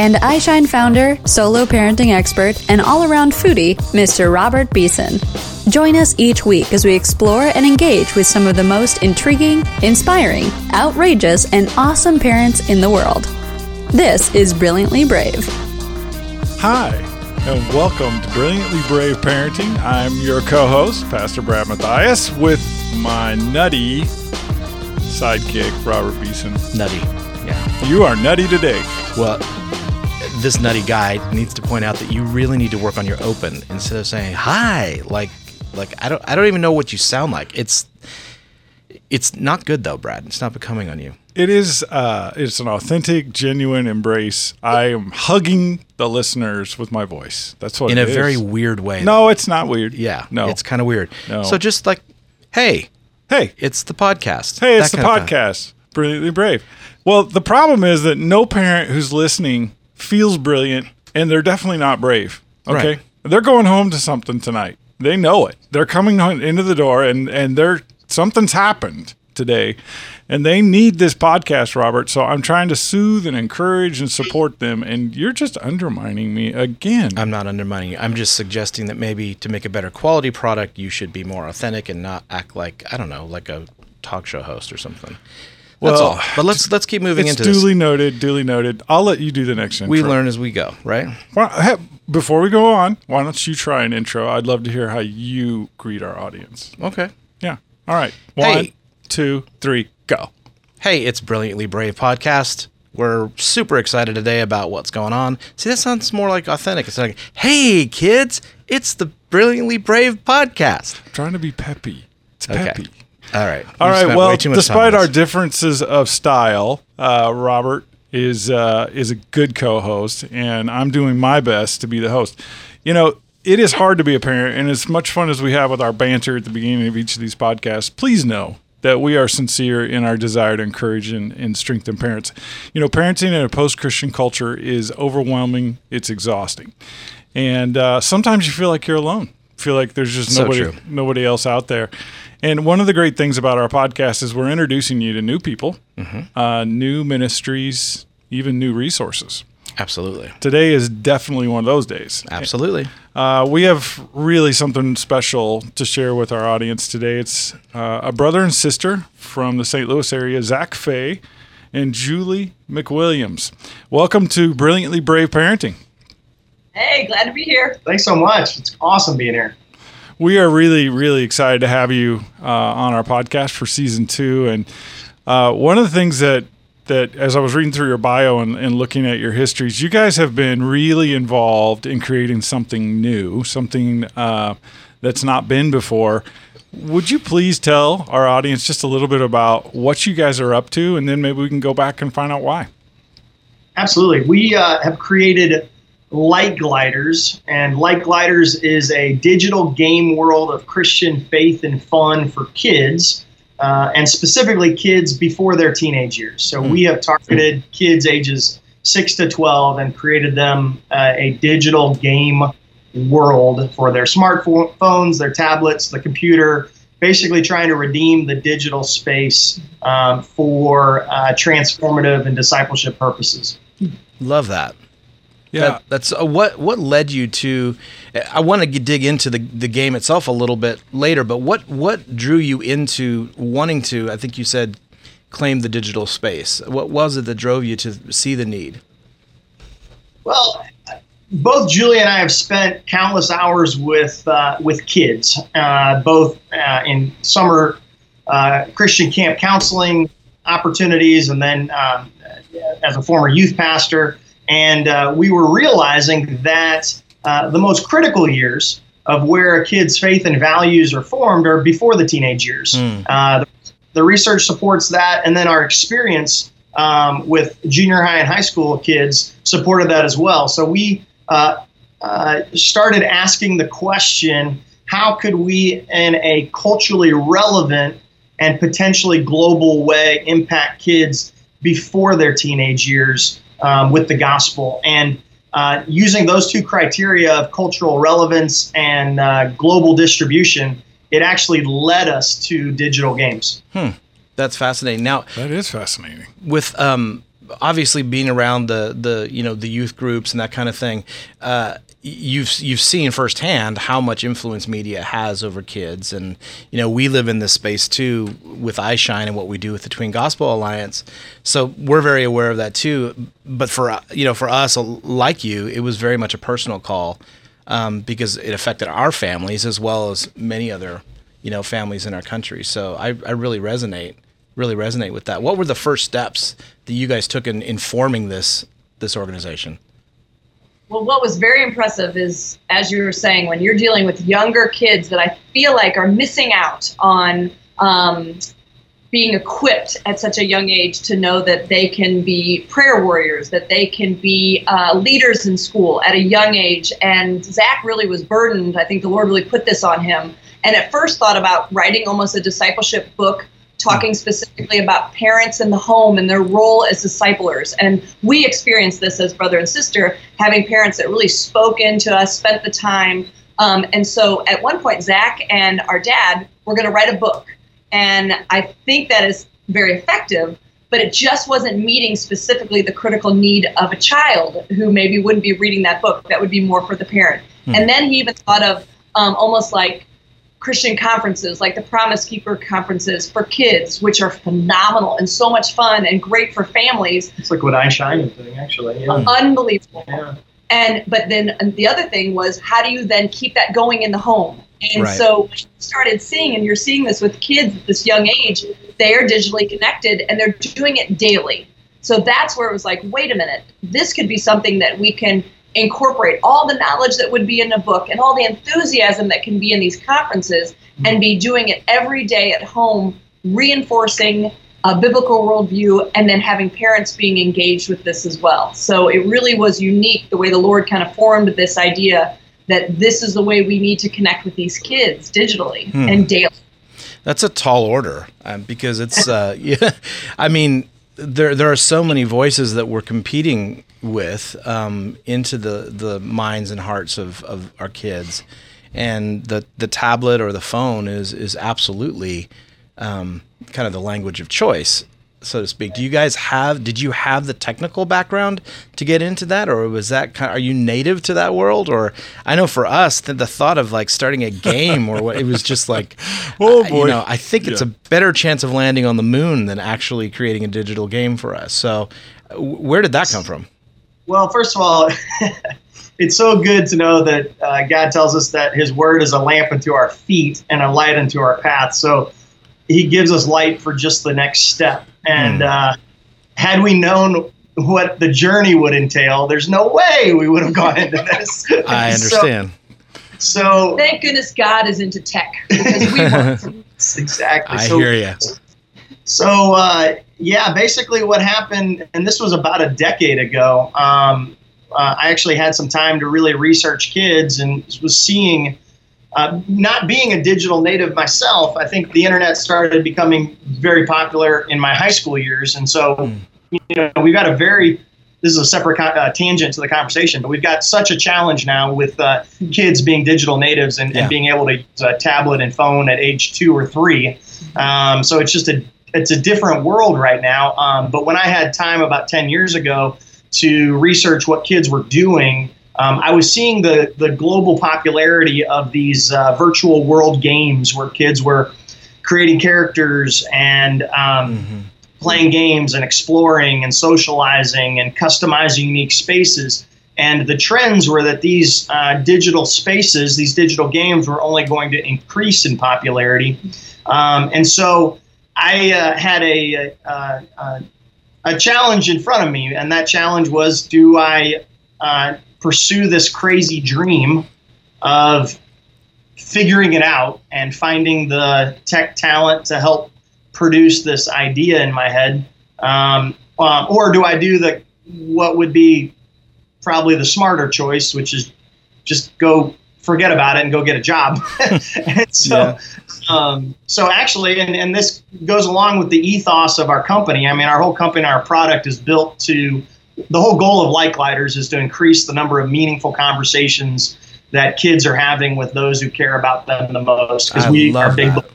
and iShine founder, solo parenting expert, and all around foodie, Mr. Robert Beeson. Join us each week as we explore and engage with some of the most intriguing, inspiring, outrageous, and awesome parents in the world. This is Brilliantly Brave. Hi, and welcome to Brilliantly Brave Parenting. I'm your co host, Pastor Brad Matthias, with my nutty sidekick, Robert Beeson. Nutty. Yeah. You are nutty today. Well, this nutty guy needs to point out that you really need to work on your open instead of saying hi. Like, like I don't, I don't even know what you sound like. It's, it's not good though, Brad. It's not becoming on you. It is. Uh, it's an authentic, genuine embrace. I am hugging the listeners with my voice. That's what. In a is. very weird way. No, it's not weird. Yeah. No. It's kind of weird. No. So just like, hey, hey, it's the podcast. Hey, it's That the kind of thing. podcast. Brilliantly Brave. Well, the problem is that no parent who's listening feels brilliant, and they're definitely not brave. Okay, Right. they're going home to something tonight. They know it. They're coming into the door, and and they're something's happened today, and they need this podcast, Robert. So I'm trying to soothe and encourage and support them, and you're just undermining me again. I'm not undermining you. I'm just suggesting that maybe to make a better quality product, you should be more authentic and not act like I don't know, like a talk show host or something. That's Well, all. But let's let's keep moving it's into duly this. noted. Duly noted. I'll let you do the next intro. We learn as we go, right? Before we go on, why don't you try an intro? I'd love to hear how you greet our audience. Okay. Yeah. All right. One, Hey. two, three, go. Hey, it's Brilliantly Brave podcast. We're super excited today about what's going on. See, that sounds more like authentic. It's like, hey, kids, it's the Brilliantly Brave podcast. I'm trying to be peppy. It's Okay. peppy. All right. All right. Well, way too much time despite our differences of style, uh, Robert is uh, is a good co-host, and I'm doing my best to be the host. You know, it is hard to be a parent, and as much fun as we have with our banter at the beginning of each of these podcasts, please know that we are sincere in our desire to encourage and, and strengthen parents. You know, parenting in a post-Christian culture is overwhelming. It's exhausting, and uh, sometimes you feel like you're alone. Feel like there's just So nobody true. nobody else out there. And one of the great things about our podcast is we're introducing you to new people, Mm-hmm. uh, new ministries, even new resources. Absolutely. Today is definitely one of those days. Absolutely. Uh, we have really something special to share with our audience today. It's uh, a brother and sister from the St. Louis area, Zach Fay and Julie McWilliams. Welcome to Brilliantly Brave Parenting. Hey, glad to be here. Thanks so much. It's awesome being here. We are really, really excited to have you uh, on our podcast for season two. And uh, one of the things that that as I was reading through your bio and, and looking at your histories, you guys have been really involved in creating something new, something uh, that's not been before. Would you please tell our audience just a little bit about what you guys are up to, and then maybe we can go back and find out why? Absolutely. We uh, have created Light Gliders, and Light Gliders is a digital game world of Christian faith and fun for kids, uh, and specifically kids before their teenage years. So we have targeted kids ages 6 to 12 and created them uh, a digital game world for their smartphones, their tablets, the computer, basically trying to redeem the digital space um, for uh, transformative and discipleship purposes. Love that. Yeah. That, that's uh, what what led you to. I want to dig into the the game itself a little bit later, but what what drew you into wanting to? I think you said claim the digital space. What was it that drove you to see the need? Well, both Julie and I have spent countless hours with uh, with kids, uh, both uh, in summer uh, Christian camp counseling opportunities, and then um, as a former youth pastor. And uh, we were realizing that uh, the most critical years of where a kid's faith and values are formed are before the teenage years. Uh, the, the research supports that, and then our experience um, with junior high and high school kids supported that as well. So we uh, uh, started asking the question how could we, in a culturally relevant and potentially global way, impact kids before their teenage years um, with the gospel? And uh, using those two criteria of cultural relevance and uh, global distribution, it actually led us to digital games. Hmm. That's fascinating. Now, that is fascinating. With um, obviously being around the the you know the youth groups and that kind of thing, uh, you've you've seen firsthand how much influence media has over kids, and you know we live in this space too with iShine and what we do with the Tween Gospel Alliance. So we're very aware of that too. But for you know for us like you, it was very much a personal call um, because it affected our families as well as many other you know families in our country. So I, I really resonate really resonate with that. What were the first steps that you guys took in, in forming this this organization? Well, what was very impressive is, as you were saying, when you're dealing with younger kids that I feel like are missing out on um, being equipped at such a young age to know that they can be prayer warriors, that they can be uh, leaders in school at a young age. And Zach really was burdened. I think the Lord really put this on him. And at first thought about writing almost a discipleship book talking specifically about parents in the home and their role as disciplers. And we experienced this as brother and sister, having parents that really spoke into us, spent the time. Um, and so at one point, Zach and our dad were going to write a book. And I think that is very effective, but it just wasn't meeting specifically the critical need of a child who maybe wouldn't be reading that book. That would be more for the parent. Hmm. And then he even thought of um, almost like Christian conferences like the Promise Keeper conferences for kids, which are phenomenal and so much fun and great for families. It's like what iShine is doing, actually. Yeah. Hmm. Unbelievable. Yeah. And but then the other thing was how do you then keep that going in the home? And right. so we started seeing, and you're seeing this with kids at this young age, they are digitally connected and they're doing it daily. So that's where it was like, wait a minute, this could be something that we can incorporate all the knowledge that would be in a book and all the enthusiasm that can be in these conferences and be doing it every day at home, reinforcing a biblical worldview and then having parents being engaged with this as well. So it really was unique the way the Lord kind of formed this idea that this is the way we need to connect with these kids digitally hmm. and daily. That's a tall order um, because it's, uh, yeah, I mean, there there are so many voices that we're competing with um, into the the minds and hearts of, of our kids, and the the tablet or the phone is is absolutely um, kind of the language of choice so to speak. Do you guys have? Did you have the technical background to get into that, or was that? Kind of, are you native to that world? Or I know for us, the, the thought of like starting a game or what it was just like. oh boy! You know, I think it's yeah. a better chance of landing on the moon than actually creating a digital game for us. So, where did that come from? Well, first of all. it's so good to know that uh, God tells us that His Word is a lamp unto our feet and a light unto our path. So He gives us light for just the next step. And mm. uh, had we known what the journey would entail, there's no way we would have gone into this. I understand. So, so, thank goodness God is into tech because we want exactly. I so, hear you. So uh, yeah, basically what happened, and this was about a decade ago. Um, uh, I actually had some time to really research kids and was seeing uh, not being a digital native myself, I think the internet started becoming very popular in my high school years, and so mm. you know we've got a very this is a separate uh, tangent to the conversation, but we've got such a challenge now with uh, kids being digital natives and, yeah. and, being able to use a tablet and phone at age two or three. Um, so it's just a it's a different world right now. Um, but when I had time about ten years ago to research what kids were doing um, I was seeing the the global popularity of these uh, virtual world games where kids were creating characters and um, mm-hmm. playing games and exploring and socializing and customizing unique spaces. And the trends were that these uh, digital spaces, these digital games, were only going to increase in popularity. Um, and so I uh, had a, a, uh, uh, a, challenge in front of me, and that challenge was: Do I uh, pursue this crazy dream of figuring it out and finding the tech talent to help produce this idea in my head? Um, um, or do I do the what would be probably the smarter choice, which is just go forget about it and go get a job. and so, yeah. um, so actually, and, and this goes along with the ethos of our company. I mean, our whole company, our product is built to. The whole goal of Light Gliders is to increase the number of meaningful conversations that kids are having with those who care about them the most. Because we are big. That.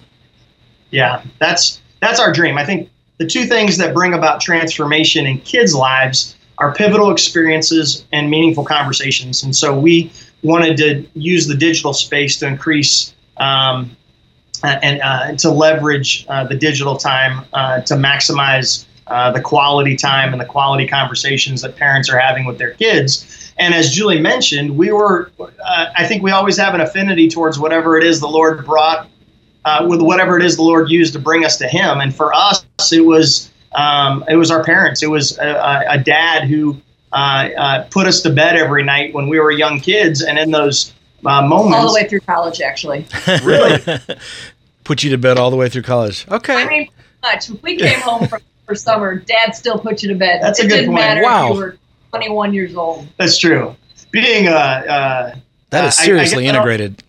Yeah, that's that's our dream. I think the two things that bring about transformation in kids' lives are pivotal experiences and meaningful conversations. And so we wanted to use the digital space to increase um, and uh, to leverage uh, the digital time uh, to maximize uh, the quality time and the quality conversations that parents are having with their kids. And as Julie mentioned, we were, uh, I think we always have an affinity towards whatever it is the Lord brought, uh, with whatever it is the Lord used to bring us to Him. And for us, it was um, it was our parents. It was a, a dad who uh, uh, put us to bed every night when we were young kids, and in those uh, moments, all the way through college, actually. really, put you to bed all the way through college. Okay. I mean, much. We came home from for summer, Dad still put you to bed. That's it a good didn't point. matter wow. if you were 21 years old. That's true. Being uh, uh that is seriously I, I integrated.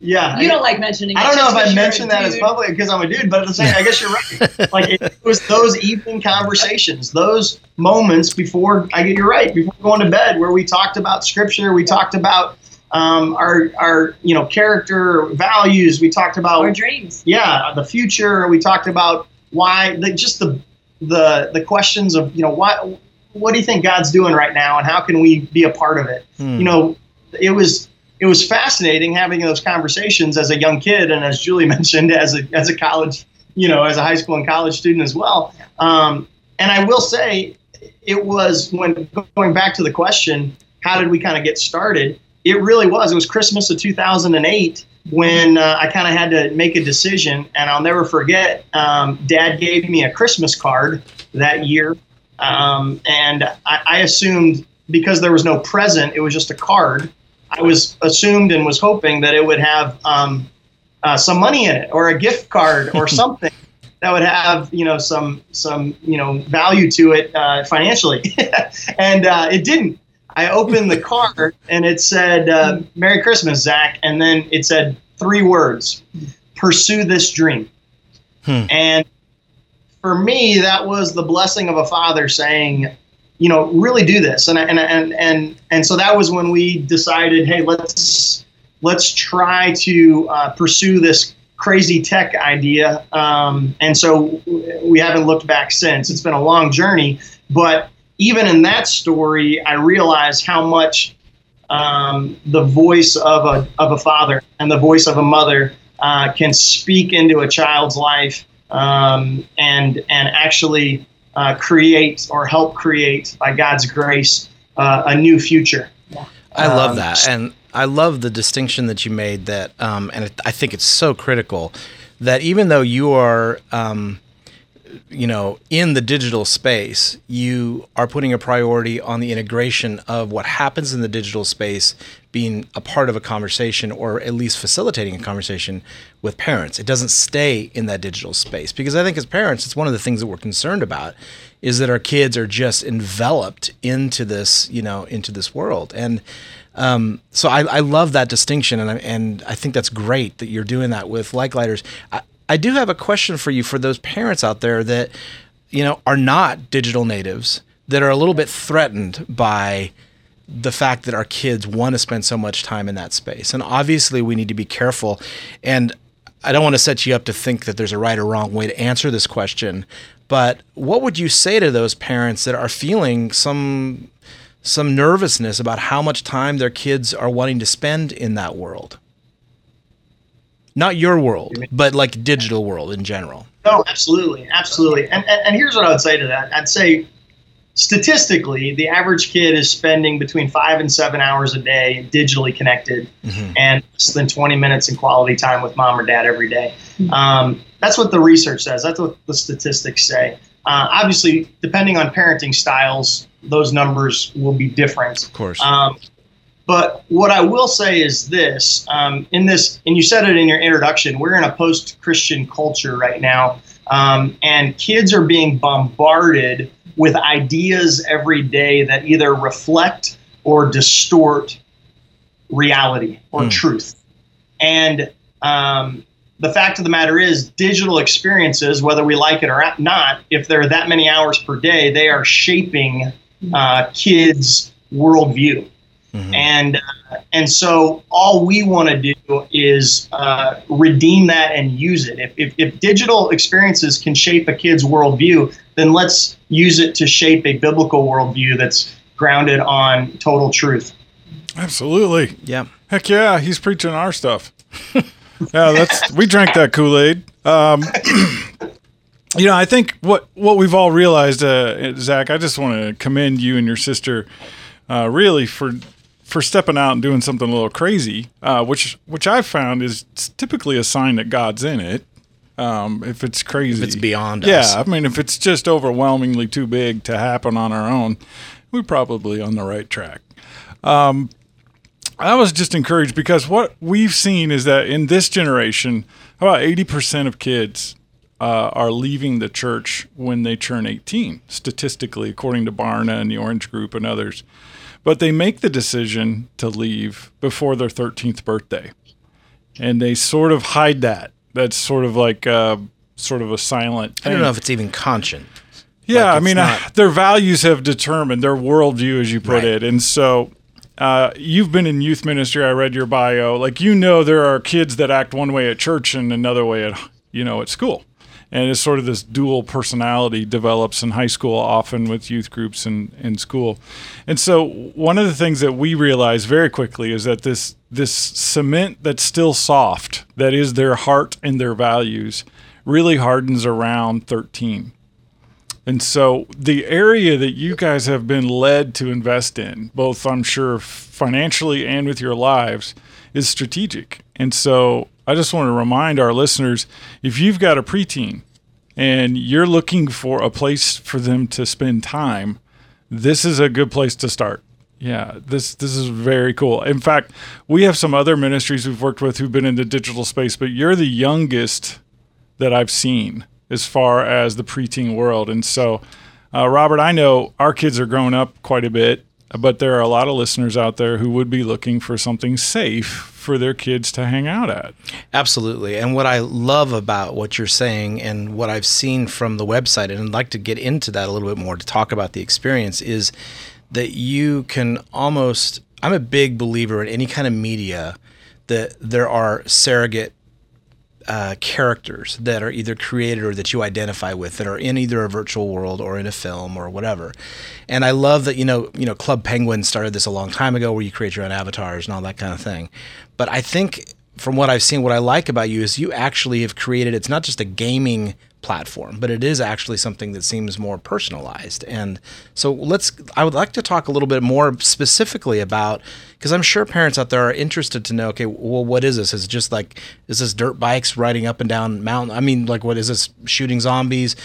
Yeah. You don't like mentioning. I don't know if I mentioned that as public because I'm a dude, but at the same, I guess you're right. like it was those evening conversations, those moments before I get you right before going to bed, where we talked about scripture, we talked about um, our our you know character values, we talked about our dreams. Yeah, the future. We talked about why the, just the the the questions of you know what what do you think God's doing right now, and how can we be a part of it? Hmm. You know, it was it was fascinating having those conversations as a young kid, and as Julie mentioned, as a as a college, you know, as a high school and college student as well. Um, and I will say, it was when going back to the question, how did we kind of get started? It really was. It was Christmas of 2008 when uh, I kind of had to make a decision, and I'll never forget. Um, Dad gave me a Christmas card that year, um, and I, I assumed because there was no present, it was just a card I was assumed and was hoping that it would have um, uh, some money in it or a gift card or something that would have you know some some you know value to it uh, financially, and uh, it didn't. I opened the card and it said uh, "Merry Christmas, Zach," and then it said three words: "Pursue this dream." Hmm. And for me, that was the blessing of a father saying, you know, really do this. And and and and and so that was when we decided, hey, let's let's try to uh, pursue this crazy tech idea. Um, and so we haven't looked back since. It's been a long journey, but even in that story, I realized how much um, the voice of a of a father and the voice of a mother uh, can speak into a child's life um, and and actually uh, create or help create by God's grace uh, a new future. I love um, that, and I love the distinction that you made. That, um, and I think it's so critical that even though you are, um, you know, in the digital space, you are putting a priority on the integration of what happens in the digital space being a part of a conversation or at least facilitating a conversation with parents. It doesn't stay in that digital space because I think as parents, it's one of the things that we're concerned about is that our kids are just enveloped into this, you know, into this world. And um, so I, I, love that distinction, and I, and I think that's great that you're doing that with Light Gliders. I, I do have a question for you for those parents out there that, you know, are not digital natives that are a little bit threatened by the fact that our kids want to spend so much time in that space. And obviously, we need to be careful. And I don't want to set you up to think that there's a right or wrong way to answer this question, but what would you say to those parents that are feeling some some nervousness about how much time their kids are wanting to spend in that world? Not your world, but like digital world in general. No, absolutely, absolutely. And, and and here's what I would say to that. I'd say statistically, the average kid is spending between five and seven hours a day digitally connected, mm-hmm. and less than 20 minutes in quality time with mom or dad every day. Mm-hmm. Um, that's what the research says. That's what the statistics say. Uh, obviously, depending on parenting styles, those numbers will be different. Of course. Um, but what I will say is this: um, in this, and you said it in your introduction, we're in a post-Christian culture right now, um, and kids are being bombarded with ideas every day that either reflect or distort reality or Hmm. truth. And um, the fact of the matter is, digital experiences, whether we like it or not, if there are that many hours per day, they are shaping uh, kids' worldview. Mhm. And uh, and so all we want to do is uh, redeem that and use it. If, if, if digital experiences can shape a kid's worldview, then let's use it to shape a biblical worldview that's grounded on total truth. Absolutely. Yeah. Heck yeah, he's preaching our stuff. yeah, that's we drank that Kool Aid. Um, you know, I think what what we've all realized, uh, Zach. I just want to commend you and your sister, uh, really for for stepping out and doing something a little crazy, uh, which which I've found is typically a sign that God's in it. Um, if it's crazy, If it's beyond us. yeah. us. I mean, if it's just overwhelmingly too big to happen on our own, we're probably on the right track. I was just encouraged because what we've seen is that in this generation, about 80% of kids uh, are leaving the church when they turn 18, statistically, according to Barna and the Orange Group and others. But they make the decision to leave before their 13th birthday. And they sort of hide that. That's sort of like uh, sort of a silent I don't know if it's even conscient. Yeah, Like, I mean, uh, not- their values have determined their worldview, as you put Right. it. And so uh, you've been in youth ministry. I read your bio. Like, you know, there are kids that act one way at church and another way at, you know, at school. And it's sort of this dual personality develops in high school, often with youth groups and in school. And so, one of the things that we realize very quickly is that this this cement that's still soft, that is their heart and their values, really hardens around 13. And so the area that you guys have been led to invest in, both I'm sure financially and with your lives, is strategic. And so I just want to remind our listeners if you've got a preteen and you're looking for a place for them to spend time, this is a good place to start. Yeah, this this is very cool. In fact, we have some other ministries we've worked with who've been in the digital space, but you're the youngest that I've seen as far as the preteen world. And so, uh, Robert, I know our kids are growing up quite a bit, but there are a lot of listeners out there who would be looking for something safe for their kids to hang out at. Absolutely. And what I love about what you're saying and what I've seen from the website, and I'd like to get into that a little bit more to talk about the experience, is that you can almost, I'm a big believer in any kind of media that there are surrogate uh, characters that are either created or that you identify with that are in either a virtual world or in a film or whatever. And I love that you know you know Club Penguin started this a long time ago where you create your own avatars and all that kind of thing. But I think from what I've seen, what I like about you is you actually have created. It's not just a gaming platform, but it is actually something that seems more personalized. And so let's. I would like to talk a little bit more specifically about because I'm sure parents out there are interested to know. Okay, well, what is this? Is it just like is this dirt bikes riding up and down mountain? I mean, like what is this? Shooting zombies?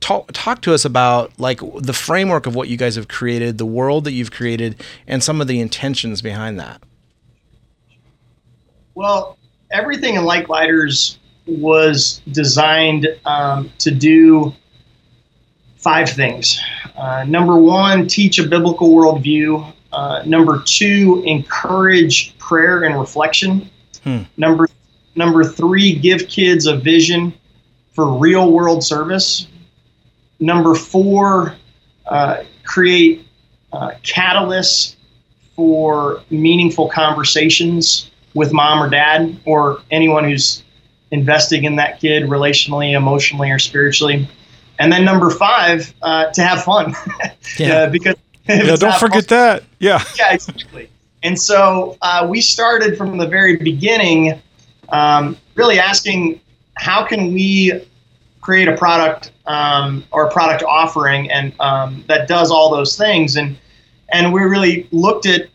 Talk, talk to us about like the framework of what you guys have created, the world that you've created, and some of the intentions behind that. Well, everything in Light Gliders was designed um, to do five things. Uh, number one, teach a biblical worldview. Uh, number two, encourage prayer and reflection. Hmm. Number number three, give kids a vision for real world service. Number four, uh, create uh, catalysts for meaningful conversations with mom or dad or anyone who's investing in that kid relationally, emotionally, or spiritually. And then number five, uh, to have fun. Uh, because Yeah, don't not forget that. Yeah. yeah, exactly. And so uh, we started from the very beginning, um, really asking how can we create a product um, or a product offering and um, that does all those things. And and we really looked at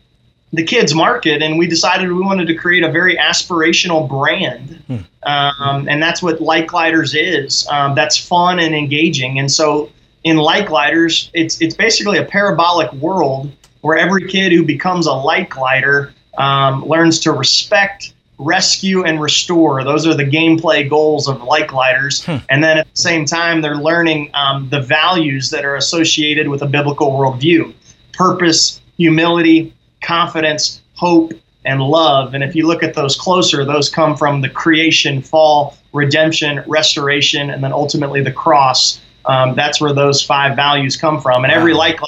the kids market and we decided we wanted to create a very aspirational brand. Um, and that's what Light Gliders is. Um, that's fun and engaging. And so in Light Gliders, it's it's basically a parabolic world where every kid who becomes a light glider um, learns to respect, rescue, and restore. Those are the gameplay goals of Light Gliders. Hmm. And then at the same time, they're learning um, the values that are associated with a biblical worldview purpose, humility, confidence, hope, and love. And if you look at those closer, those come from the creation, fall, redemption, restoration, and then ultimately the cross. Um, that's where those five values come from. And every. Light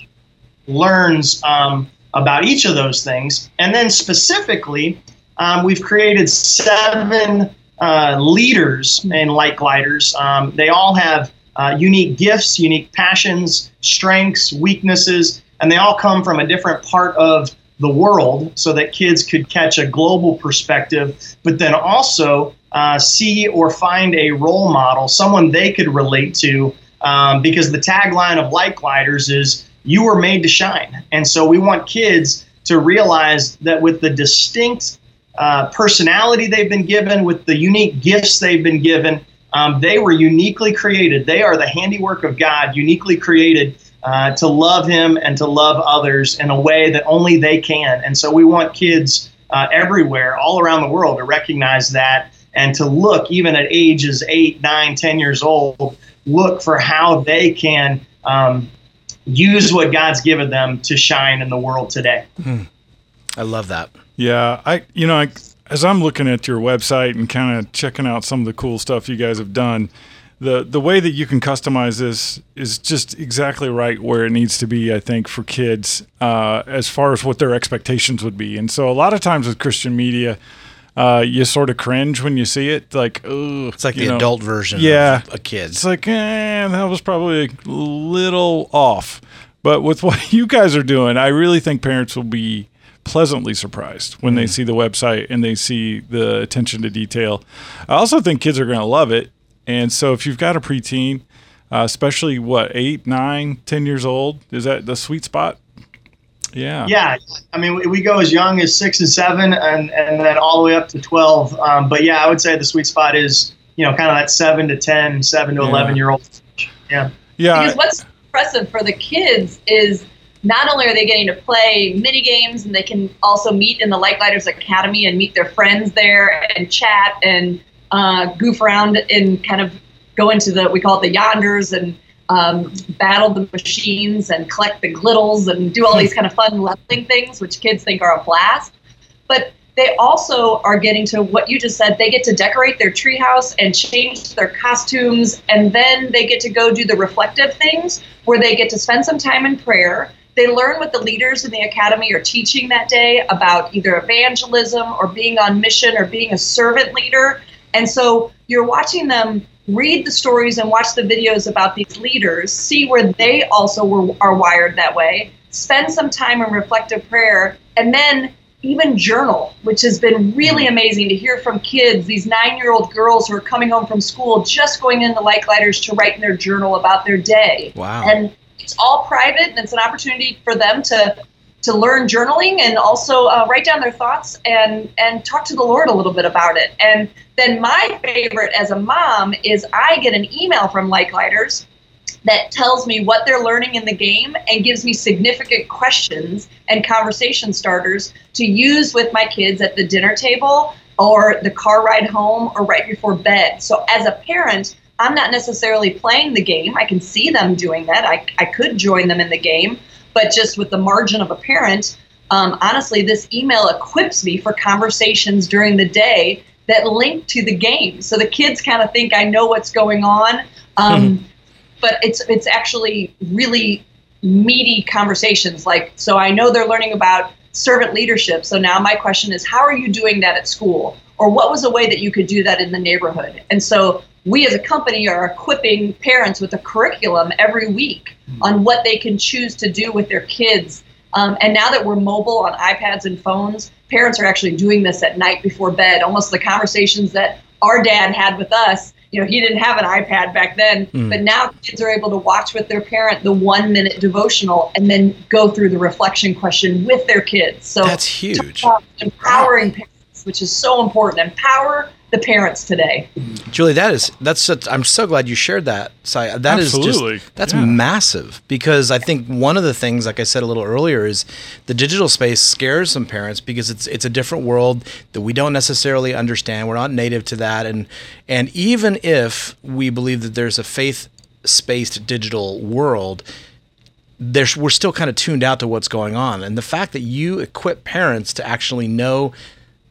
learns um, about each of those things. And then specifically, um, we've created seven uh, leaders in light gliders. Um, they all have uh, unique gifts, unique passions, strengths, weaknesses, and they all come from a different part of the world so that kids could catch a global perspective, but then also uh, see or find a role model, someone they could relate to. Um, because the tagline of Light Gliders is you were made to shine. And so we want kids to realize that with the distinct uh, personality they've been given, with the unique gifts they've been given, um, they were uniquely created. They are the handiwork of God, uniquely created uh, to love Him and to love others in a way that only they can. And so we want kids uh, everywhere, all around the world, to recognize that and to look, even at ages eight, nine, ten years old, look for how they can um, use what God's given them to shine in the world today. I love that. Yeah, I you know, I, as I'm looking at your website and kind of checking out some of the cool stuff you guys have done, the the way that you can customize this is just exactly right where it needs to be. I think for kids, uh, as far as what their expectations would be. And so a lot of times with Christian media, uh, you sort of cringe when you see it, like, oh, It's like the adult version yeah. of a kid. It's like, eh, that was probably a little off. But with what you guys are doing, I really think parents will be pleasantly surprised when they see the website and they see the attention to detail. I also think kids are going to love it. And so if you've got a preteen, uh, especially what, eight, nine, ten years old, is that the sweet spot? Yeah. Yeah, I mean, we- we go as young as six and seven, and, and then all the way up to 12. Um, but yeah, I would say the sweet spot is, you know, kind of that seven to 10, seven to Yeah. 11 year old. Yeah. Yeah. Because what's impressive for the kids is not only are they getting to play mini games and they can also meet in the Light Gliders Academy and meet their friends there and chat and uh, goof around and kind of go into the we call it the yonders and um, battle the machines and collect the glittles and do all these kind of fun leveling things, which kids think are a blast. But they also are getting to what you just said. They get to decorate their treehouse and change their costumes, and then they get to go do the reflective things where they get to spend some time in prayer. They learn what the leaders in the academy are teaching that day about either evangelism or being on mission or being a servant leader. And so you're watching them read the stories and watch the videos about these leaders, see where they also were, are wired that way, spend some time in reflective prayer, and then even journal, which has been really mm-hmm. amazing to hear from kids, these nine year old girls who are coming home from school just going into Light Gliders to write in their journal about their day. Wow. And it's all private, and it's an opportunity for them to to learn journaling and also uh, write down their thoughts and and talk to the Lord a little bit about it. And then my favorite as a mom is I get an email from Light Gliders that tells me what they're learning in the game and gives me significant questions and conversation starters to use with my kids at the dinner table or the car ride home or right before bed. So as a parent, I'm not necessarily playing the game. I can see them doing that. I, I could join them in the game, but just with the margin of a parent, um, honestly, this email equips me for conversations during the day that link to the game. So the kids kind of think I know what's going on. Um, but it's it's actually really meaty conversations like so i know they're learning about servant leadership so now my question is how are you doing that at school or what was a way that you could do that in the neighborhood and so we as a company are equipping parents with a curriculum every week on what they can choose to do with their kids um, and now that we're mobile on ipads and phones parents are actually doing this at night before bed almost the conversations that our dad had with us you know, he didn't have an iPad back then, Mm. but now kids are able to watch with their parent the one minute devotional and then go through the reflection question with their kids. So That's huge. empowering parents, which is so important. Empower the parents today. Julie, that is that's such, I'm so glad you shared that. Si. That is Absolutely. just that's Yeah. massive because I think one of the things, like I said a little earlier, is the digital space scares some parents because it's it's a different world that we don't necessarily understand. We're not native to that, and and even if we believe that there's a faith spaced digital world. There's, we're still kind of tuned out to what's going on. And the fact that you equip parents to actually know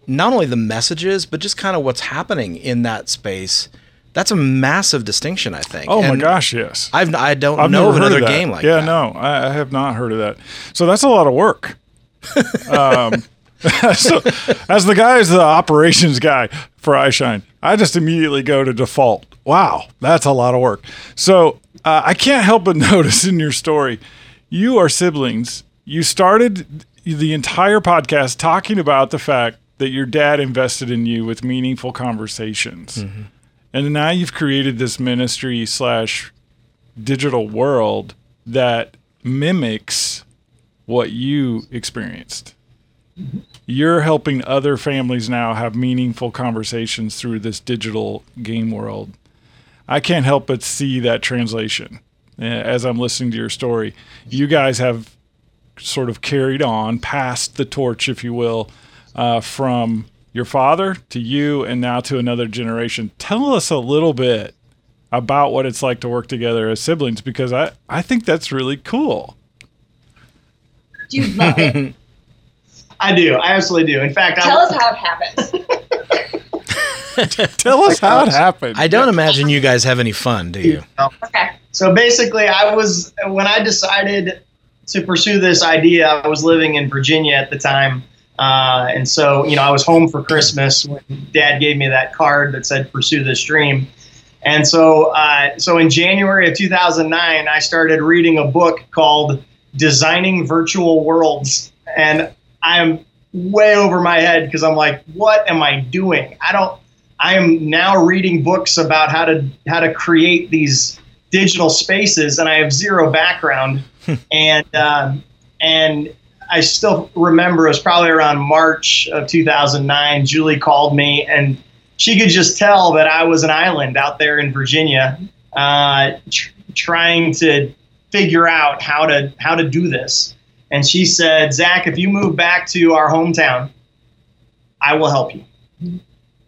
not only the messages, but just kind of what's happening in that space. That's a massive distinction, I think. Oh my gosh, yes. I've I don't I've know never of heard another game like yeah, that. Yeah, no, I, I have not heard of that. So that's a lot of work. um, so, as the guy, as the operations guy for iShine, I just immediately go to default. Wow, that's a lot of work. So uh, I can't help but notice in your story, you are siblings. You started the entire podcast talking about the fact that your dad invested in you with meaningful conversations. And now you've created this ministry slash digital world that mimics what you experienced. You're helping other families now have meaningful conversations through this digital game world. I can't help but see that translation uh, as I'm listening to your story. You guys have sort of carried on, passed the torch, if you will, uh, from your father to you and now to another generation. Tell us a little bit about what it's like to work together as siblings because I, I think that's really cool. Do you love it? I do. I absolutely do. In fact, Tell I, us how it happened. Tell us how it happened. I don't imagine you guys have any fun, do you? Okay. So basically, I was when I decided to pursue this idea. I was living in Virginia at the time, uh, and so you know I was home for Christmas when Dad gave me that card that said "Pursue this dream." And so, uh, so in January of 2009, I started reading a book called "Designing Virtual Worlds," and I'm way over my head because I'm like, what am I doing? I don't. I am now reading books about how to how to create these digital spaces, and I have zero background. and um, and I still remember it was probably around March of 2009. Julie called me, and she could just tell that I was an island out there in Virginia, uh, tr- trying to figure out how to how to do this. And she said, "Zach, if you move back to our hometown, I will help you."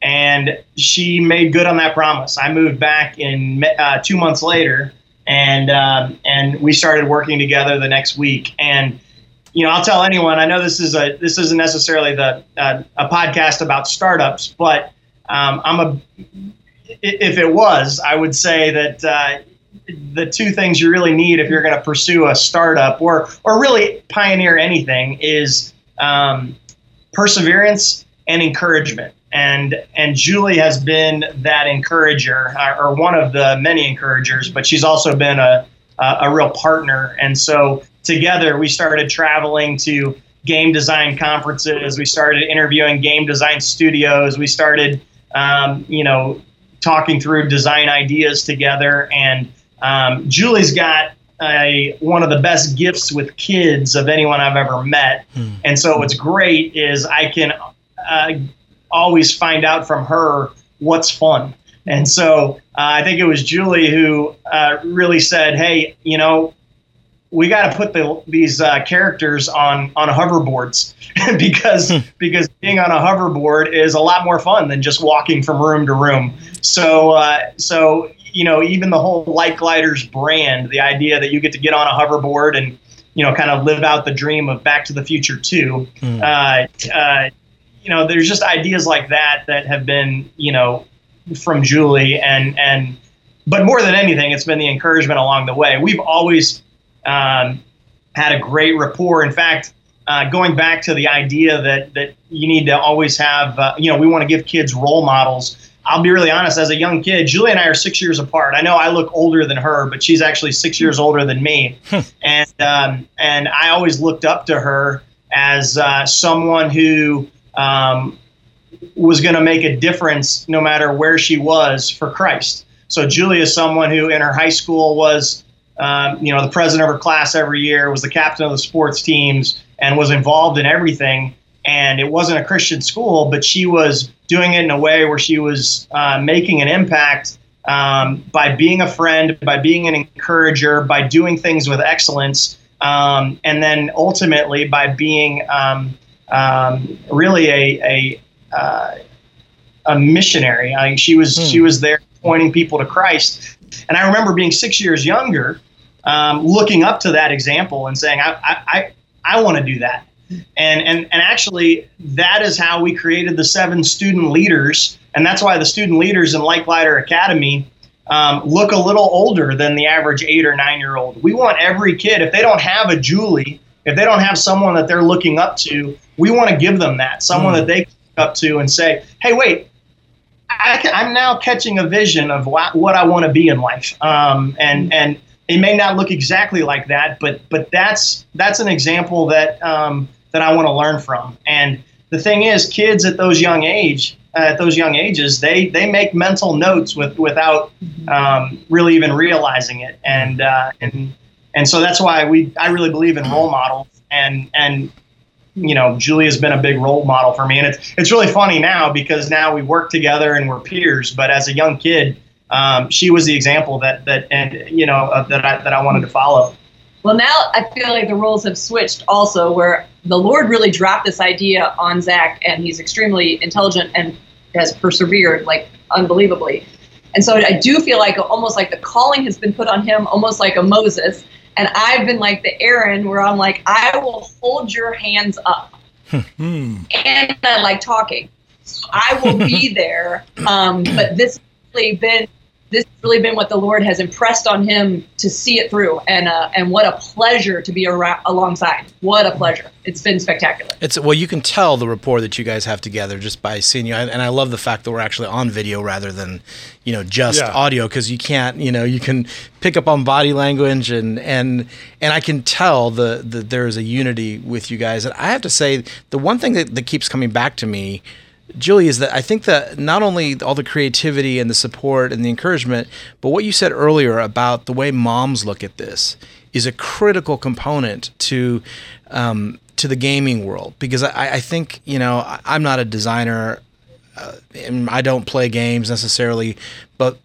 and she made good on that promise. I moved back in uh, two months later, and um, and we started working together the next week. And you know, I'll tell anyone. I know this is a this isn't necessarily the uh, a podcast about startups, but um, I'm a if it was, I would say that. Uh, the two things you really need if you're going to pursue a startup or or really pioneer anything is um, perseverance and encouragement and and Julie has been that encourager uh, or one of the many encouragers, but she's also been a a, a real partner. And so together we started traveling to game design conferences. We started interviewing game design studios. We started um, you know talking through design ideas together. And um, Julie's got a, one of the best gifts with kids of anyone I've ever met. And so what's great is I can. Uh, always find out from her what's fun. And so uh, I think it was Julie who uh, really said, "Hey, you know, we got to put the, these uh, characters on on hoverboards because because being on a hoverboard is a lot more fun than just walking from room to room. So uh, so you know, even the whole Light Gliders brand, the idea that you get to get on a hoverboard and you know, kind of live out the dream of Back to the Future 2. Uh, uh, you know, there's just ideas like that that have been, you know, from Julie and and, but more than anything, it's been the encouragement along the way. We've always um, had a great rapport. In fact, uh, going back to the idea that that you need to always have, uh, you know, we want to give kids role models. I'll be really honest. As a young kid, Julie and I are six years apart. I know I look older than her, but she's actually six years older than me, and um, and I always looked up to her as uh, someone who um, was going to make a difference no matter where she was for Christ. So Julie is someone who in her high school was, um, you know, the president of her class every year, was the captain of the sports teams, and was involved in everything. and it wasn't a Christian school, but she was doing it in a way where she was uh, making an impact um, by being a friend, by being an encourager, by doing things with excellence, um, and then ultimately by being um, um really a a, uh, a missionary. I mean, she was hmm. she was there pointing people to Christ, and I remember being six years younger, um, looking up to that example and saying, I I, I, I want to do that. And, and, and actually, that is how we created the seven student leaders. And that's why the student leaders in Light Glider Academy um, look a little older than the average eight or nine year old. We want every kid, if they don't have a Julie, if they don't have someone that they're looking up to, we want to give them that, someone mm. that they can look up to and say, hey, wait, I, am now catching a vision of what, what I want to be in life. Um, and, and it may not look exactly like that, but, but that's, that's an example that, um, that I want to learn from. And the thing is, kids at those young age, uh, at those young ages, they they make mental notes with without um, really even realizing it. And uh, and and so that's why we I really believe in role models. And and you know, Julia's been a big role model for me. And it's it's really funny now because now we work together and we're peers. But as a young kid, um, she was the example that that and you know uh, that I that I wanted to follow. Well, now I feel like the roles have switched also, where the Lord really dropped this idea on Zach, and he's extremely intelligent and has persevered like unbelievably. And so I do feel like almost like the calling has been put on him, almost like a Moses. And I've been like the Aaron, where I'm like, I will hold your hands up. Hmm. and I like talking. So I will be there. Um, but this has really been this has really been what the Lord has impressed on him to see it through, and uh, and what a pleasure to be around, alongside. What a pleasure! It's been spectacular. It's well, you can tell the rapport that you guys have together just by seeing you, and I love the fact that we're actually on video rather than, you know, just yeah. audio because you can't, you know, you can pick up on body language and and and I can tell the that there is a unity with you guys. And I have to say, the one thing that, that keeps coming back to me Julie, is that I think that not only all the creativity and the support and the encouragement, but what you said earlier about the way moms look at this is a critical component to um, to the gaming world. Because I, I think you know I'm not a designer uh, and I don't play games necessarily, but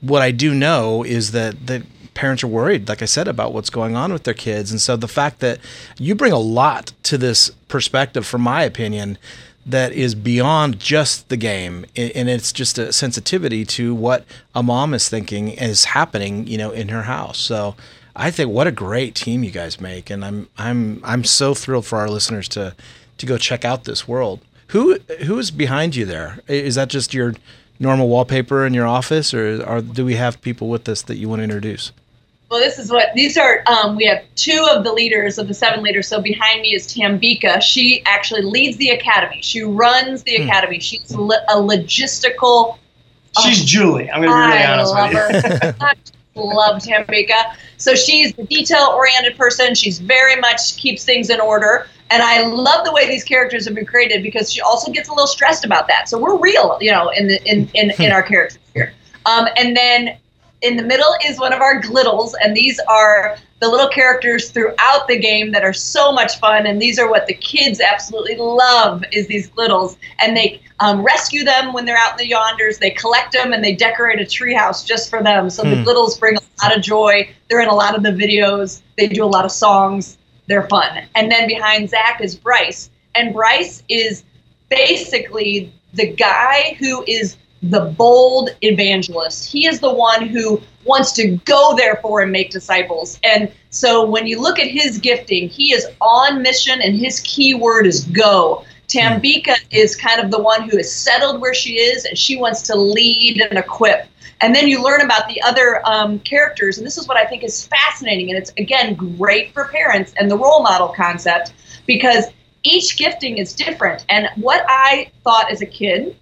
what I do know is that the parents are worried, like I said, about what's going on with their kids, and so the fact that you bring a lot to this perspective, from my opinion that is beyond just the game and it's just a sensitivity to what a mom is thinking is happening you know in her house. So i think what a great team you guys make and i'm i'm i'm so thrilled for our listeners to to go check out this world. Who who is behind you there? Is that just your normal wallpaper in your office or, or do we have people with us that you want to introduce well, this is what these are. Um, we have two of the leaders of the seven leaders. So behind me is Tambika. She actually leads the academy. She runs the hmm. academy. She's a logistical. She's um, Julie. I'm going to be really honest with you. I love Tambika. So she's the detail-oriented person. She's very much keeps things in order, and I love the way these characters have been created because she also gets a little stressed about that. So we're real, you know, in the in in, in our characters here. Um, and then in the middle is one of our glittles, and these are the little characters throughout the game that are so much fun. And these are what the kids absolutely love is these glittles. And they um, rescue them when they're out in the yonders. They collect them and they decorate a treehouse just for them. So hmm. the glittles bring a lot of joy. They're in a lot of the videos. They do a lot of songs. They're fun. And then behind Zach is Bryce. And Bryce is basically the guy who is the bold evangelist. He is the one who wants to go, therefore, and make disciples. And so when you look at his gifting, he is on mission, and his key word is go. Tambika is kind of the one who is settled where she is, and she wants to lead and equip. And then you learn about the other um, characters, and this is what I think is fascinating. And it's, again, great for parents and the role model concept because each gifting is different. And what I thought as a kid,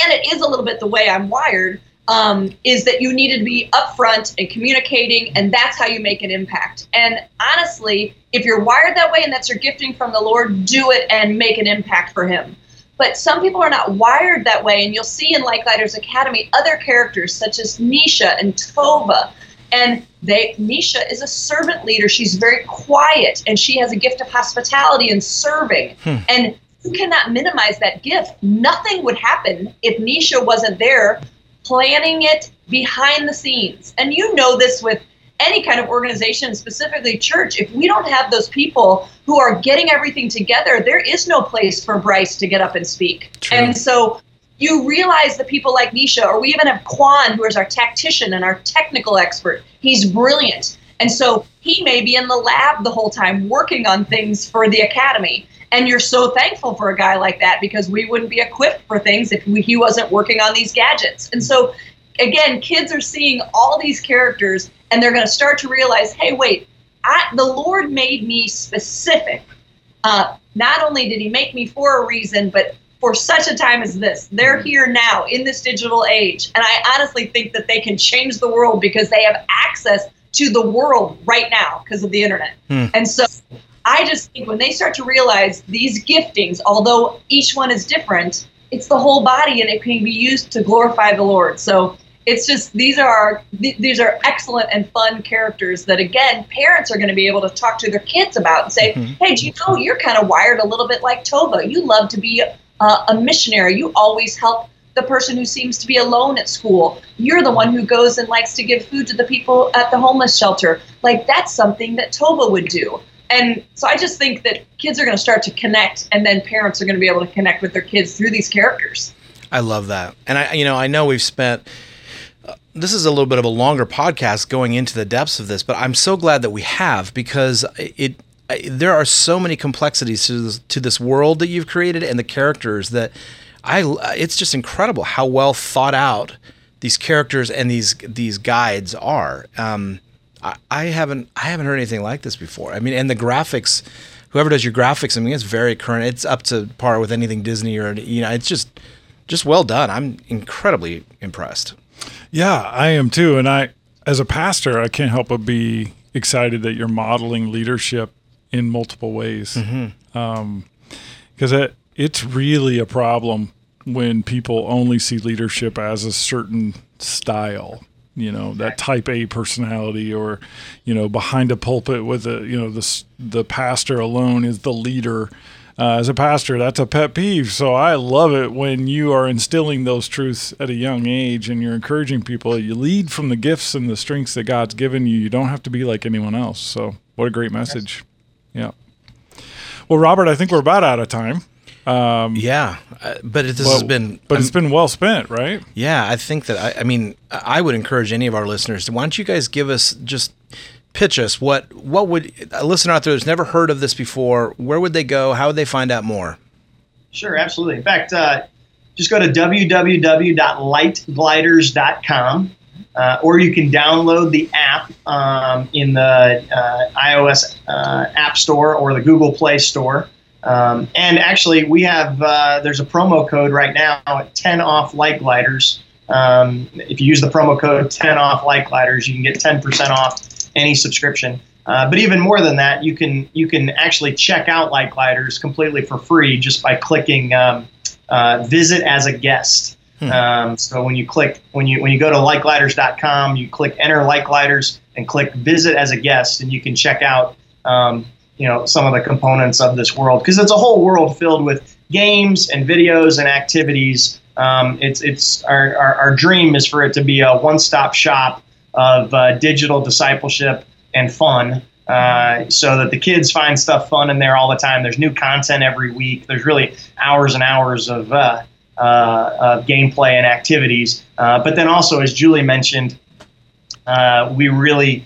and it is a little bit the way I'm wired, um, is that you needed to be upfront and communicating, and that's how you make an impact. And honestly, if you're wired that way and that's your gifting from the Lord, do it and make an impact for Him. But some people are not wired that way, and you'll see in Light Gliders Academy other characters such as Nisha and Tova. And they Nisha is a servant leader. She's very quiet and she has a gift of hospitality and serving. Hmm. And you cannot minimize that gift. Nothing would happen if Nisha wasn't there planning it behind the scenes. And you know this with any kind of organization, specifically church, if we don't have those people who are getting everything together, there is no place for Bryce to get up and speak. True. And so you realize that people like Nisha, or we even have Quan, who is our tactician and our technical expert. He's brilliant. And so he may be in the lab the whole time working on things for the academy. And you're so thankful for a guy like that because we wouldn't be equipped for things if we, he wasn't working on these gadgets. And so, again, kids are seeing all these characters and they're going to start to realize hey, wait, I, the Lord made me specific. Uh, not only did he make me for a reason, but for such a time as this. They're mm-hmm. here now in this digital age. And I honestly think that they can change the world because they have access to the world right now because of the internet. Hmm. And so I just think when they start to realize these giftings, although each one is different, it's the whole body and it can be used to glorify the Lord. So it's just these are these are excellent and fun characters that again parents are going to be able to talk to their kids about and say mm-hmm. hey do you know you're kind of wired a little bit like tova you love to be uh, a missionary. You always help the person who seems to be alone at school. You're the one who goes and likes to give food to the people at the homeless shelter. Like that's something that Tova would do. And so I just think that kids are going to start to connect, and then parents are going to be able to connect with their kids through these characters. I love that, and I, you know, I know we've spent. Uh, this is a little bit of a longer podcast going into the depths of this, but I'm so glad that we have because it there are so many complexities to this, to this world that you've created and the characters that I it's just incredible how well thought out these characters and these these guides are. Um, I, I, haven't I haven't heard anything like this before. I mean, and the graphics, whoever does your graphics, I mean, it's very current. It's up to par with anything Disney or you know. It's just just well done. I'm incredibly impressed. Yeah, I am too. And I, as a pastor, I can't help but be excited that you're modeling leadership in multiple ways. Because mm-hmm. um, it, it's really a problem when people only see leadership as a certain style you know that type A personality, or you know behind a pulpit with a you know the the pastor alone is the leader. Uh, as a pastor, that's a pet peeve. So I love it when you are instilling those truths at a young age and you're encouraging people. You lead from the gifts and the strengths that God's given you. You don't have to be like anyone else. So what a great message. Yeah. Well, Robert, I think we're about out of time. Um, yeah, uh, but this well, has been, but um, it's been well spent, right? Yeah, I think that. I, I, mean, I would encourage any of our listeners. Why don't you guys give us just pitch us what what would a listener out there who's never heard of this before? Where would they go? How would they find out more? Sure, absolutely. In fact, uh, just go to www.lightgliders.com. Uh, or you can download the app um, in the uh, iOS uh, App Store or the Google Play Store. Um, and actually, we have uh, there's a promo code right now at 10 off light gliders. Um, if you use the promo code 10 off light gliders, you can get 10% off any subscription. Uh, but even more than that, you can you can actually check out light gliders completely for free just by clicking um, uh, visit as a guest. Hmm. Um, so when you click when you when you go to lightgliders.com, you click enter lightgliders and click visit as a guest, and you can check out um, you know some of the components of this world because it's a whole world filled with games and videos and activities. Um, it's it's our, our, our dream is for it to be a one stop shop of uh, digital discipleship and fun. Uh, so that the kids find stuff fun in there all the time. There's new content every week. There's really hours and hours of uh, uh, of gameplay and activities. Uh, but then also, as Julie mentioned, uh, we really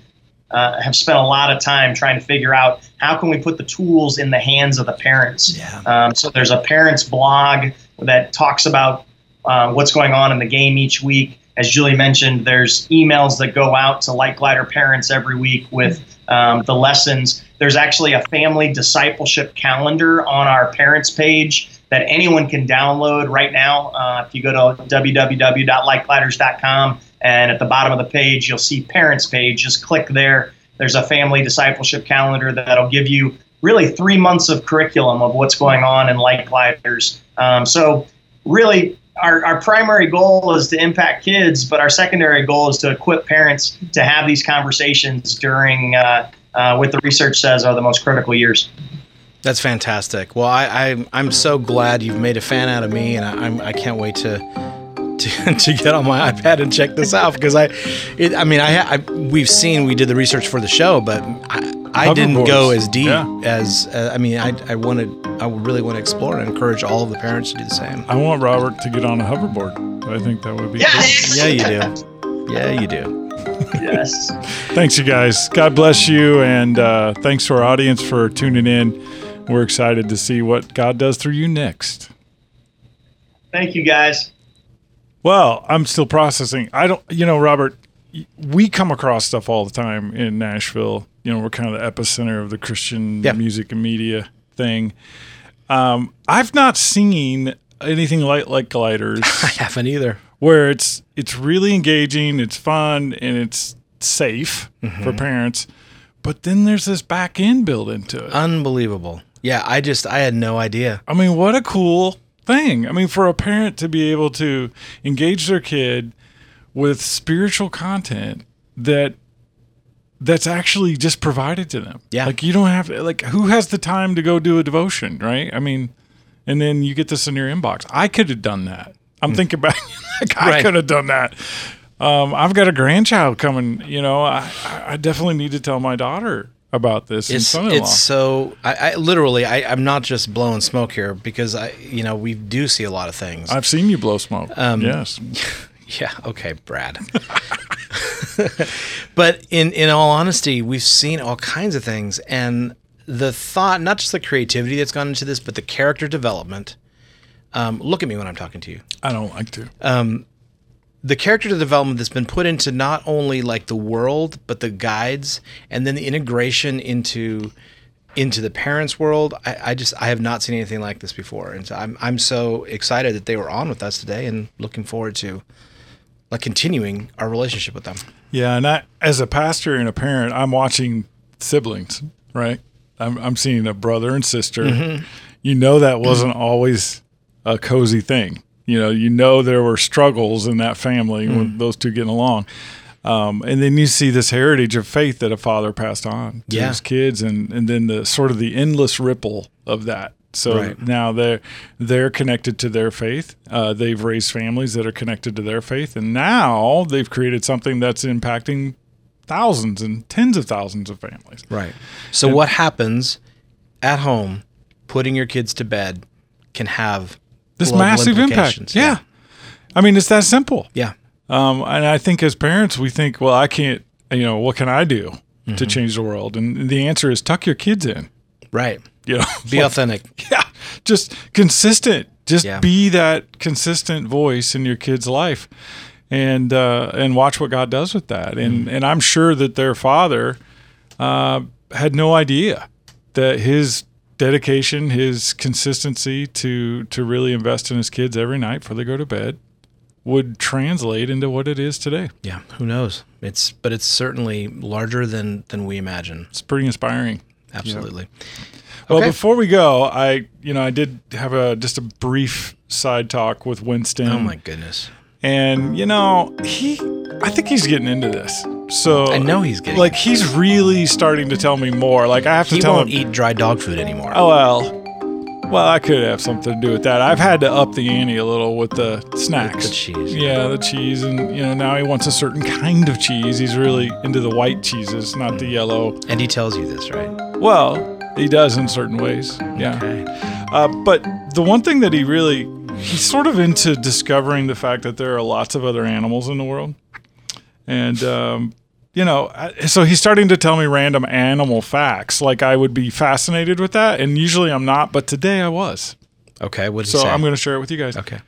uh, have spent a lot of time trying to figure out how can we put the tools in the hands of the parents. Yeah. Um, so there's a parents blog that talks about uh, what's going on in the game each week. As Julie mentioned, there's emails that go out to Light Glider parents every week with um, the lessons. There's actually a family discipleship calendar on our parents page that anyone can download right now. Uh, if you go to www.lightgliders.com and at the bottom of the page, you'll see parents page. Just click there. There's a family discipleship calendar that'll give you really three months of curriculum of what's going on in Light Gliders. Um, so really, our, our primary goal is to impact kids, but our secondary goal is to equip parents to have these conversations during uh, uh, what the research says are the most critical years. That's fantastic. Well, I, I I'm so glad you've made a fan out of me, and I, I'm I can't wait to to, to get on my iPad and check this out because I, it, I mean I, I we've seen we did the research for the show, but I, I didn't go as deep Yeah. as uh, I mean I I wanted I really want to explore and encourage all of the parents to do the same. I want Robert to get on a hoverboard. I think that would be Yes. Yeah, you do. Yeah, you do. yes. Thanks, you guys. God bless you. And uh, thanks to our audience for tuning in. We're excited to see what God does through you next. Thank you, guys. Well, I'm still processing. I don't, you know, Robert, we come across stuff all the time in Nashville. You know, we're kind of the epicenter of the Christian Yeah. music and media thing. Um, I've not seen anything like Light Gliders I haven't either. where it's it's really engaging, it's fun, and it's safe for parents. But then there's this back end built into it. Unbelievable. Yeah, I just I had no idea. I mean, what a cool thing. I mean, for a parent to be able to engage their kid with spiritual content that that's actually just provided to them. Yeah. Like you don't have to like who has the time to go do a devotion, right? I mean, and then you get this in your inbox. I could have done that. I'm thinking back like I could have done that. Um, I've got a grandchild coming, you know, I I definitely need to tell my daughter about this It's it's so I, I literally I, I'm not just blowing smoke here because I you know we do see a lot of things. I've seen you blow smoke. Um, yes. Yeah, okay, Brad. but in in all honesty, we've seen all kinds of things and the thought, not just the creativity that's gone into this, but the character development. Um, look at me when I'm talking to you. I don't like to. The character development that's been put into not only like the world but the guides and then the integration into into the parents world I, I just i have not seen anything like this before and so I'm, I'm so excited that they were on with us today and looking forward to like continuing our relationship with them Yeah, and I, as a pastor and a parent, I'm watching siblings, right? I'm, I'm seeing a brother and sister. Mm-hmm. You know that wasn't always a cozy thing. You know, you know there were struggles in that family Mm. with those two getting along. Um, and then you see this heritage of faith that a father passed on to Yeah. his kids, and, and then the sort of the endless ripple of that. So Right. now they're they're connected to their faith. Uh, they've raised families that are connected to their faith, and now they've created something that's impacting thousands and tens of thousands of families. right so what happens at home putting your kids to bed can have This massive impact. implications. Yeah. I mean, it's that simple. yeah Um, and I think as parents, we think, well, I can't, you know, what can I do to Mm-hmm. change the world? And the answer is tuck your kids in. right You know, be Like, authentic yeah, just consistent. Just Yeah. be that consistent voice in your kid's life, and uh, and watch what God does with that. And and I'm sure that their father uh, had no idea that his dedication, his consistency to to really invest in his kids every night before they go to bed, would translate into what it is today. yeah who knows it's but it's certainly larger than than we imagine It's pretty inspiring. absolutely Well, Okay. before we go, I you know I did have a just a brief side talk with Winston. oh my goodness and you know he i think he's getting into this so I know he's getting like he's really starting to tell me more like i have to he tell won't him eat dry dog food anymore. oh well well i could have something to do with that i've had to up the ante a little with the snacks the cheese. yeah the cheese and you know now he wants a certain kind of cheese he's really into the white cheeses not the yellow And he tells you this, right? well he does in certain ways yeah Okay. uh, but the one thing that he really he's sort of into discovering the fact that there are lots of other animals in the world and um, you know so he's starting to tell me random animal facts like i would be fascinated with that and usually i'm not but today i was Okay. What so i'm going to share it with you guys Okay.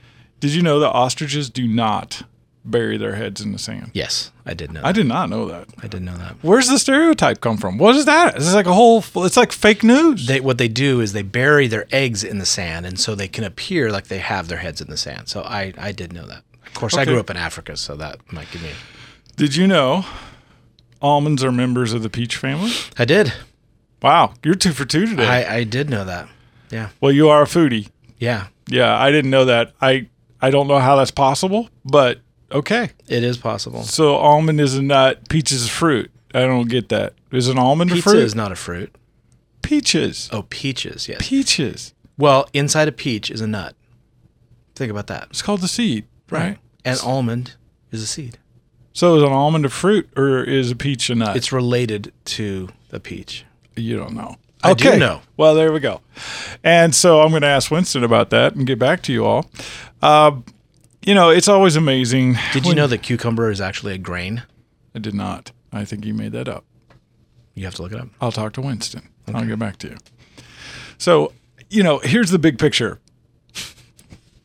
did you know that ostriches do not bury their heads in the sand Yes, I did know. That. i did not know that I did not know that. where's the stereotype come from what is that It's like a whole it's like fake news They what they do is they bury their eggs in the sand, and so they can appear like they have their heads in the sand. So I I did know that. Of course, I grew up in Africa, so that might give me. Did you know almonds are members of the peach family I did. Wow, you're two for two today. I I did know that. Yeah. well, you are a foodie. Yeah. Yeah, I didn't know that. I I don't know how that's possible, but okay. It is possible. So almond is a nut, peach is a fruit. I don't get that. Is an almond a Pizza fruit? is not a fruit. Peaches. Oh, peaches. Yes. Peaches. Well, inside a peach is a nut. Think about that. It's called the seed, right? And almond is a seed. So is an almond a fruit or is a peach a nut? It's related to the peach. you don't know. I do know. Well, there we go. And so I'm going to ask Winston about that and get back to you all. Uh, you know, it's always amazing. Did you know that cucumber is actually a grain? I did not. I think you made that up. You have to look it up. I'll talk to Winston. I'll get back to you. So, you know, here's the big picture.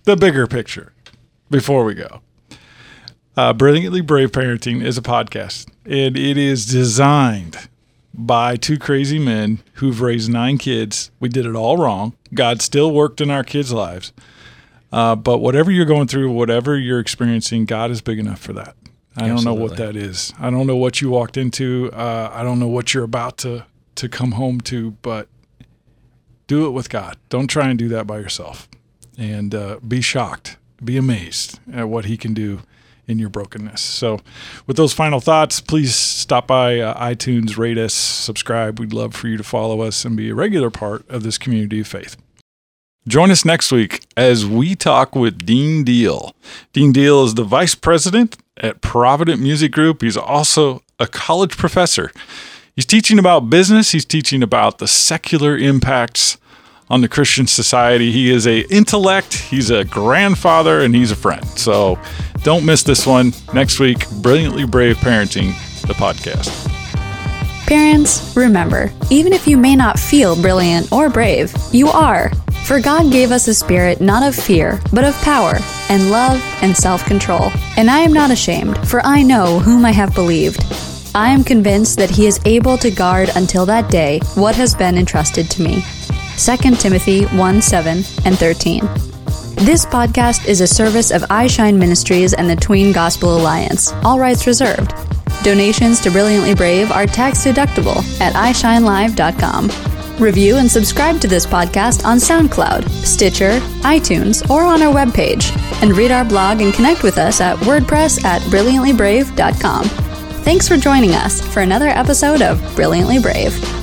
The bigger picture before we go. Uh, Brilliantly Brave Parenting is a podcast, and it is designed by two crazy men who've raised nine kids. We did it all wrong. God still worked in our kids' lives. Uh, but whatever you're going through, whatever you're experiencing, God is big enough for that. I don't know what that is. I don't know what you walked into. Uh, I don't know what you're about to to come home to, but do it with God. Don't try and do that by yourself. And uh, be shocked, be amazed at what He can do in your brokenness. So, with those final thoughts, please stop by uh, iTunes, rate us, subscribe. We'd love for you to follow us and be a regular part of this community of faith. Join us next week as we talk with Dean Diehl. Dean Diehl is the vice president at Provident Music Group. He's also a college professor. He's teaching about business, he's teaching about the secular impacts on the Christian society. He is a intellect, he's a grandfather, and he's a friend. So don't miss this one next week. Brilliantly Brave Parenting, the podcast. Parents, remember, even if you may not feel brilliant or brave, you are. For God gave us a spirit not of fear, but of power, and love, and self control. And I am not ashamed, for I know whom I have believed. I am convinced that he is able to guard until that day what has been entrusted to me. 2 Timothy 1 7 and 13. This podcast is a service of iShine Ministries and the Tween Gospel Alliance, all rights reserved. Donations to Brilliantly Brave are tax deductible at iShineLive.com. Review and subscribe to this podcast on SoundCloud, Stitcher, iTunes, or on our webpage. And read our blog and connect with us at WordPress at BrilliantlyBrave.com. Thanks for joining us for another episode of Brilliantly Brave.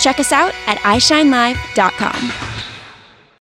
Check us out at iShineLive.com.